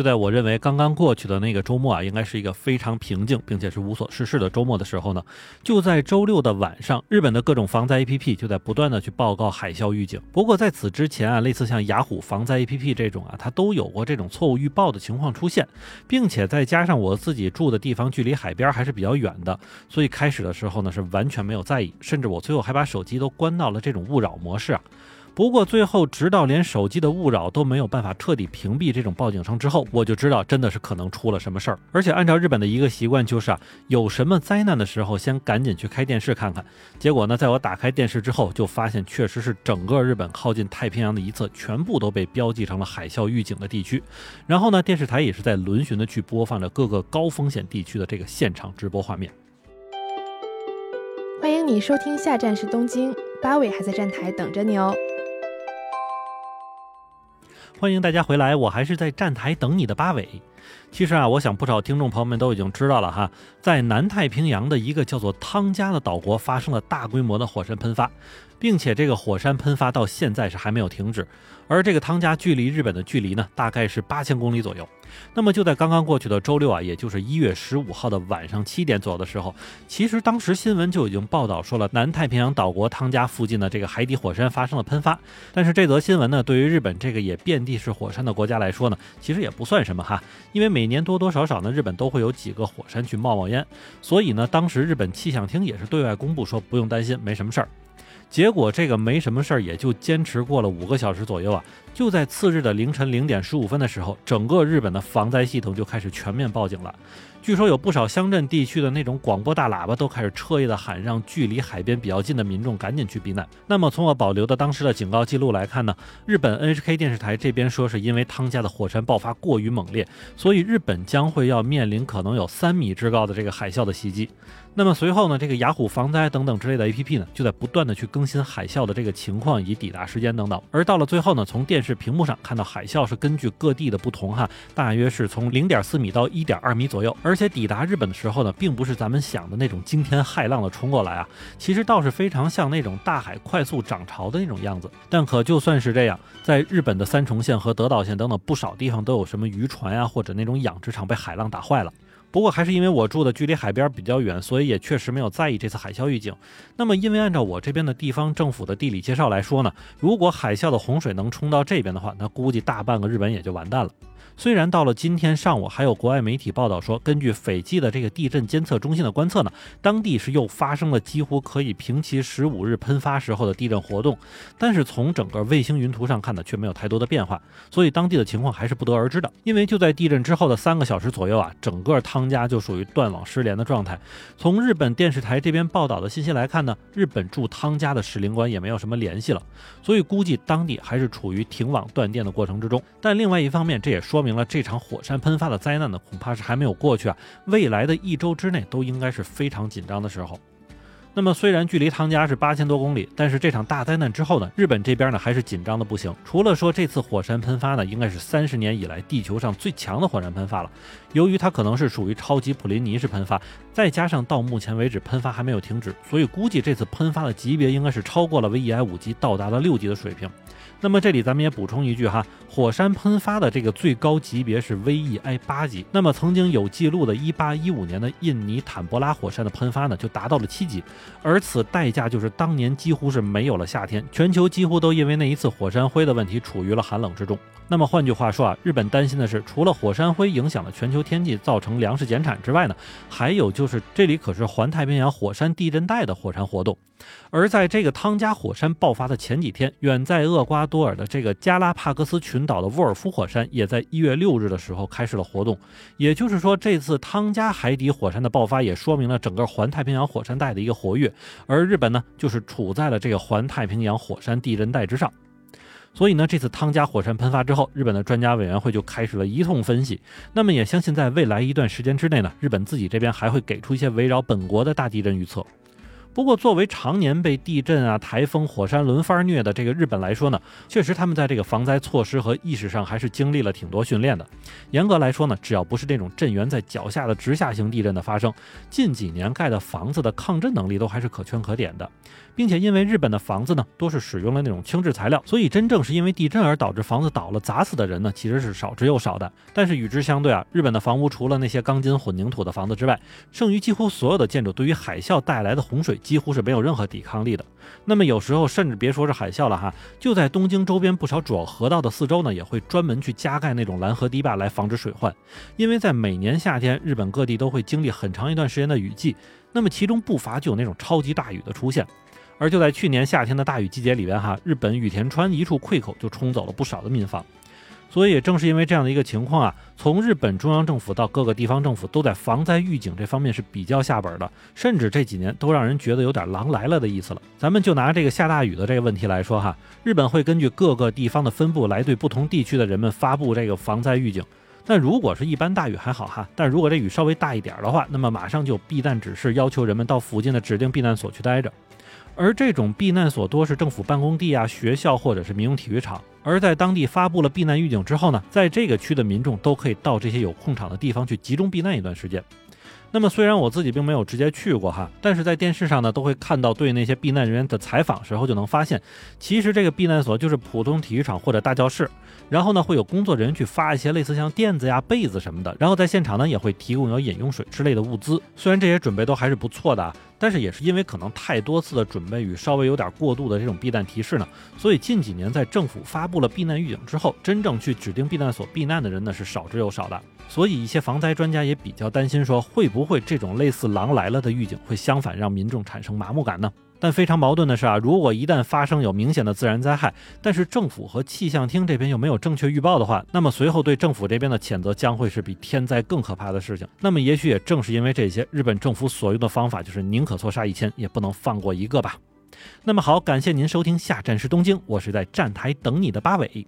就在我认为刚刚过去的那个周末啊，应该是一个非常平静并且是无所事事的周末的时候呢，就在周六的晚上，日本的各种防灾 APP 就在不断的去报告海啸预警。不过在此之前啊，类似像雅虎防灾 APP 这种啊，它都有过这种错误预报的情况出现，并且再加上我自己住的地方距离海边还是比较远的，所以开始的时候呢是完全没有在意，甚至我最后还把手机都关到了这种勿扰模式啊。不过最后，直到连手机的勿扰都没有办法彻底屏蔽这种报警声之后，我就知道真的是可能出了什么事儿。而且按照日本的一个习惯，就是啊，有什么灾难的时候，先赶紧去开电视看看。结果呢，在我打开电视之后，就发现确实是整个日本靠近太平洋的一侧全部都被标记成了海啸预警的地区。然后呢，电视台也是在轮巡的去播放着各个高风险地区的这个现场直播画面。欢迎你收听，下站是东京，八尾还在站台等着你哦。欢迎大家回来，我还是在站台等你的八尾。其实啊，我想不少听众朋友们都已经知道了哈，在南太平洋的一个叫做汤加的岛国发生了大规模的火山喷发。并且这个火山喷发到现在是还没有停止，而这个汤加距离日本的距离呢，大概是八千公里左右。那么就在刚刚过去的周六啊，也就是一月十五号的晚上七点左右的时候，其实当时新闻就已经报道说了，南太平洋岛国汤加附近的这个海底火山发生了喷发。但是这则新闻呢，对于日本这个也遍地是火山的国家来说呢，其实也不算什么哈，因为每年多多少少呢，日本都会有几个火山去冒冒烟，所以呢，当时日本气象厅也是对外公布说，不用担心，没什么事儿。结果这个没什么事儿，也就坚持过了五个小时左右啊。就在次日的凌晨零点十五分的时候，整个日本的防灾系统就开始全面报警了。据说有不少乡镇地区的那种广播大喇叭都开始彻夜的喊，让距离海边比较近的民众赶紧去避难。那么从我保留的当时的警告记录来看呢，日本 NHK 电视台这边说是因为汤加的火山爆发过于猛烈，所以日本将会要面临可能有三米之高的这个海啸的袭击。那么随后呢，这个雅虎防灾等等之类的 APP 呢，就在不断的去更新海啸的这个情况以及抵达时间等等。而到了最后呢，从电视屏幕上看到海啸是根据各地的不同哈，大约是从零点四米到一点二米左右。而而且抵达日本的时候呢，并不是咱们想的那种惊天骇浪的冲过来啊，其实倒是非常像那种大海快速涨潮的那种样子。但可就算是这样，在日本的三重县和德岛县等等不少地方都有什么渔船啊，或者那种养殖场被海浪打坏了。不过还是因为我住的距离海边比较远，所以也确实没有在意这次海啸预警。那么，因为按照我这边的地方政府的地理介绍来说呢，如果海啸的洪水能冲到这边的话，那估计大半个日本也就完蛋了。虽然到了今天上午，还有国外媒体报道说，根据斐济的这个地震监测中心的观测呢，当地是又发生了几乎可以平齐十五日喷发时候的地震活动，但是从整个卫星云图上看呢，却没有太多的变化，所以当地的情况还是不得而知的。因为就在地震之后的三个小时左右啊，整个汤加就属于断网失联的状态。从日本电视台这边报道的信息来看呢，日本驻汤加的使领馆也没有什么联系了，所以估计当地还是处于停网断电的过程之中。但另外一方面，这也说明。了这场火山喷发的灾难呢，恐怕是还没有过去啊！未来的一周之内都应该是非常紧张的时候。那么虽然距离汤加是八千多公里，但是这场大灾难之后呢，日本这边呢还是紧张的不行。除了说这次火山喷发呢，应该是三十年以来地球上最强的火山喷发了。由于它可能是属于超级普林尼式喷发，再加上到目前为止喷发还没有停止，所以估计这次喷发的级别应该是超过了 VEI 五级，到达了六级的水平。那么这里咱们也补充一句哈，火山喷发的这个最高级别是 VEI 八级。那么曾经有记录的1815年的印尼坦博拉火山的喷发呢，就达到了七级，而此代价就是当年几乎是没有了夏天，全球几乎都因为那一次火山灰的问题处于了寒冷之中。那么换句话说啊，日本担心的是，除了火山灰影响了全球天气，造成粮食减产之外呢，还有就是这里可是环太平洋火山地震带的火山活动。而在这个汤加火山爆发的前几天，远在厄瓜多尔的这个加拉帕戈斯群岛的沃尔夫火山，也在一月六日的时候开始了活动。也就是说，这次汤加海底火山的爆发，也说明了整个环太平洋火山带的一个活跃。而日本呢，就是处在了这个环太平洋火山地震带之上。所以呢，这次汤加火山喷发之后，日本的专家委员会就开始了一通分析。那么也相信，在未来一段时间之内呢，日本自己这边还会给出一些围绕本国的大地震预测。不过，作为常年被地震啊、台风、火山轮番虐的这个日本来说呢，确实他们在这个防灾措施和意识上还是经历了挺多训练的。严格来说呢，只要不是那种震源在脚下的直下型地震的发生，近几年盖的房子的抗震能力都还是可圈可点的。并且因为日本的房子呢都是使用了那种轻质材料，所以真正是因为地震而导致房子倒了砸死的人呢，其实是少之又少的。但是与之相对啊，日本的房屋除了那些钢筋混凝土的房子之外，剩余几乎所有的建筑对于海啸带来的洪水几乎是没有任何抵抗力的。那么有时候甚至别说是海啸了哈，就在东京周边不少主要河道的四周呢，也会专门去加盖那种拦河堤坝来防止水患。因为在每年夏天，日本各地都会经历很长一段时间的雨季，那么其中不乏就有那种超级大雨的出现。而就在去年夏天的大雨季节里边，哈，日本羽田川一处溃口就冲走了不少的民房。所以也正是因为这样的一个情况啊，从日本中央政府到各个地方政府都在防灾预警这方面是比较下本的，甚至这几年都让人觉得有点狼来了的意思了。咱们就拿这个下大雨的这个问题来说哈，日本会根据各个地方的分布来对不同地区的人们发布这个防灾预警。那如果是一般大雨还好哈，但如果这雨稍微大一点的话，那么马上就避难指示要求人们到附近的指定避难所去待着。而这种避难所多是政府办公地啊、学校或者是民用体育场。而在当地发布了避难预警之后呢，在这个区的民众都可以到这些有空场的地方去集中避难一段时间。那么虽然我自己并没有直接去过哈，但是在电视上呢都会看到对那些避难人员的采访时候就能发现，其实这个避难所就是普通体育场或者大教室，然后呢会有工作人员去发一些类似像垫子呀、被子什么的，然后在现场呢也会提供有饮用水之类的物资。虽然这些准备都还是不错的，但是也是因为可能太多次的准备与稍微有点过度的这种避难提示呢，所以近几年在政府发布了避难预警之后，真正去指定避难所避难的人呢是少之又少的。所以一些防灾专家也比较担心，说会不会这种类似“狼来了”的预警会相反让民众产生麻木感呢？但非常矛盾的是啊，如果一旦发生有明显的自然灾害，但是政府和气象厅这边又没有正确预报的话，那么随后对政府这边的谴责将会是比天灾更可怕的事情。那么也许也正是因为这些，日本政府所用的方法就是宁可错杀一千，也不能放过一个吧。那么好，感谢您收听下站是东京，我是在站台等你的八尾。